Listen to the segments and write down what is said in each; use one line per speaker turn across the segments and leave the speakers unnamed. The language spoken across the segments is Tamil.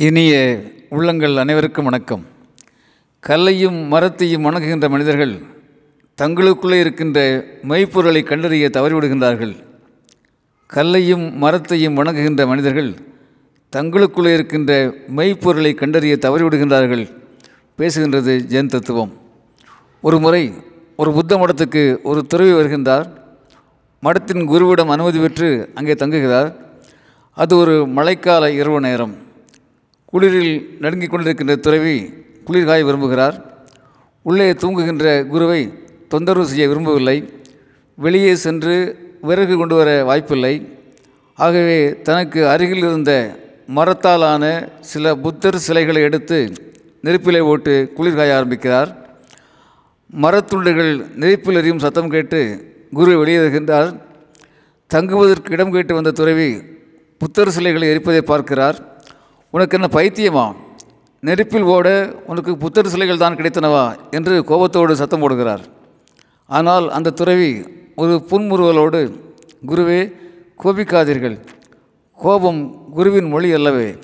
இனிய உள்ளங்கள் அனைவருக்கும் வணக்கம். கல்லையும் மரத்தையும் வணங்குகின்ற மனிதர்கள் தங்களுக்குள்ளே இருக்கின்ற மெய்ப்பொருளை கண்டறிய தவறிவிடுகின்றார்கள். கல்லையும் மரத்தையும் வணங்குகின்ற மனிதர்கள் தங்களுக்குள்ளே இருக்கின்ற மெய்ப்பொருளை கண்டறிய தவறிவிடுகின்றார்கள். பேசுகின்றது ஜென் தத்துவம். ஒரு முறை ஒரு புத்த மடத்துக்கு ஒரு துறவி வருகின்றார். மடத்தின் குருவிடம் அனுமதி பெற்று அங்கே தங்குகிறார். அது ஒரு மழைக்கால இரவு நேரம். குளிரில் நடுங்கிக் கொண்டிருக்கின்ற துறவி குளிர்காய விரும்புகிறார். உள்ளே தூங்குகின்ற குருவை தொந்தரவு செய்ய விரும்பவில்லை. வெளியே சென்று விறகு கொண்டு வர வாய்ப்பில்லை. ஆகவே தனக்கு அருகில் இருந்த மரத்தாலான சில புத்தர் சிலைகளை எடுத்து நெருப்பிலே குளிர் குளிர்காய ஆரம்பிக்கிறார். மரத்துண்டுகள் நெருப்பில் எறியும் சத்தம் கேட்டு குரு வெளியேறுகின்றார் தங்குவதற்கு இடம் கேட்டு வந்த துறவி புத்தர் சிலைகளை எரிப்பதை பார்க்கிறார். உனக்கு என்ன பைத்தியமா? நெருப்பில் ஓட உனக்கு புத்தர் சிலைகள் தான் கிடைத்தனவா? என்று கோபத்தோடு சத்தம் போடுகிறார். ஆனால் அந்த துறவி ஒரு புன்முறுவலோடு குருவே கோபிக்காதீர்கள். கோபம் குருவின் மொழி அல்லவே.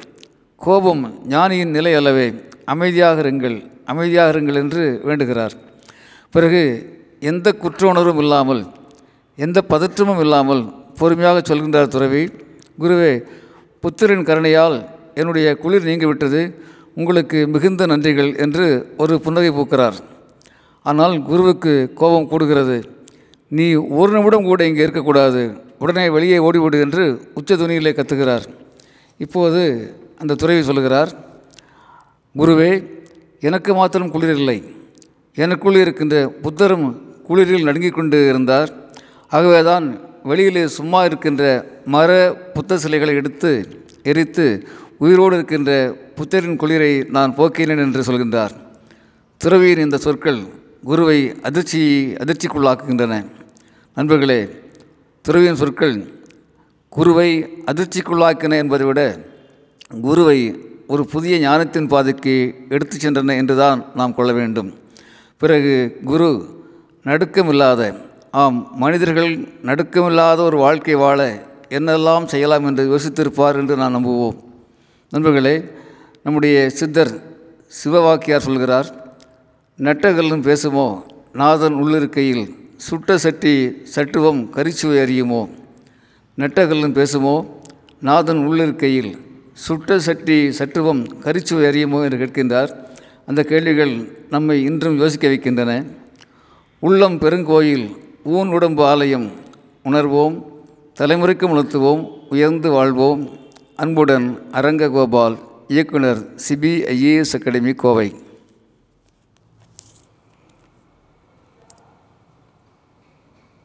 கோபம் ஞானியின் நிலை அல்லவே. அமைதியாக இருங்கள் அமைதியாக இருங்கள் என்று வேண்டுகிறார். பிறகு எந்த குற்ற உணர்வும் இல்லாமல் எந்த பதற்றமும் இல்லாமல் பொறுமையாக சொல்கின்றார் துறவி குருவே புத்தரின் கருணையால் என்னுடைய குளிர் நீங்கிவிட்டது. உங்களுக்கு மிகுந்த நன்றிகள் என்று ஒரு புன்னகை பூக்கிறார். ஆனால் குருவுக்கு கோபம் கூடுகிறது. நீ ஒரு நிமிடம் கூட இங்கே இருக்கக்கூடாது. உடனே வெளியே ஓடிவிடு என்று உச்ச துணியிலே கத்துகிறார். இப்போது அந்த துறவி சொல்கிறார் குருவே எனக்கு மாத்திரம் குளிர் இல்லை. எனக்குள் இருக்கின்ற புத்தரும் குளிரில் நடுங்கிக் கொண்டு இருந்தார். ஆகவே தான் வெளியிலே சும்மா இருக்கின்ற மர புத்த சிலைகளை எடுத்து எரித்து உயிரோடு இருக்கின்ற புத்தரின் குளிரை நான் போக்கினேன் என்று சொல்கின்றார். துறவியின் இந்த சொற்கள் குருவை அதிர்ச்சி அதிர்ச்சிக்குள்ளாக்குகின்றன. நண்பர்களே துறவியின் சொற்கள் குருவை அதிர்ச்சிக்குள்ளாக்கின என்பதை விட குருவை ஒரு புதிய ஞானத்தின் பாதைக்கு எடுத்து சென்றன என்றுதான் நாம் கொள்ள வேண்டும். பிறகு குரு நடுக்கமில்லாத ஆம் மனிதர்கள் நடுக்கமில்லாத ஒரு வாழ்க்கை வாழ என்னெல்லாம் செய்யலாம் என்று யோசித்திருப்பார் என்று நான் நம்புவோம். நண்பர்களே நம்முடைய சித்தர் சிவவாக்கியார் சொல்கிறார் நெட்டகல்லும் பேசுமோ? நாதன் உள்ளிருக்கையில் சுட்ட சட்டி சட்டுவம் கரிச்சுவை அறியுமோ? நெட்டகல்லும் பேசுமோ? நாதன் உள்ளிருக்கையில் சுட்ட சட்டி சட்டுவம் கரிச்சுவை அறியுமோ? என்று கேட்கின்றார். அந்த கேள்விகள் நம்மை இன்றும் யோசிக்க வைக்கின்றன. உள்ளம் பெருங்கோயில் ஊன் உடம்பு ஆலயம் உணர்வோம் தலைமுறைக்கும் உணர்த்துவோம் உயர்ந்து வாழ்வோம் அன்புடன் அரங்ககோபால் இயக்குனர் சிபிஐஏஎஸ் அகாடமி கோவை.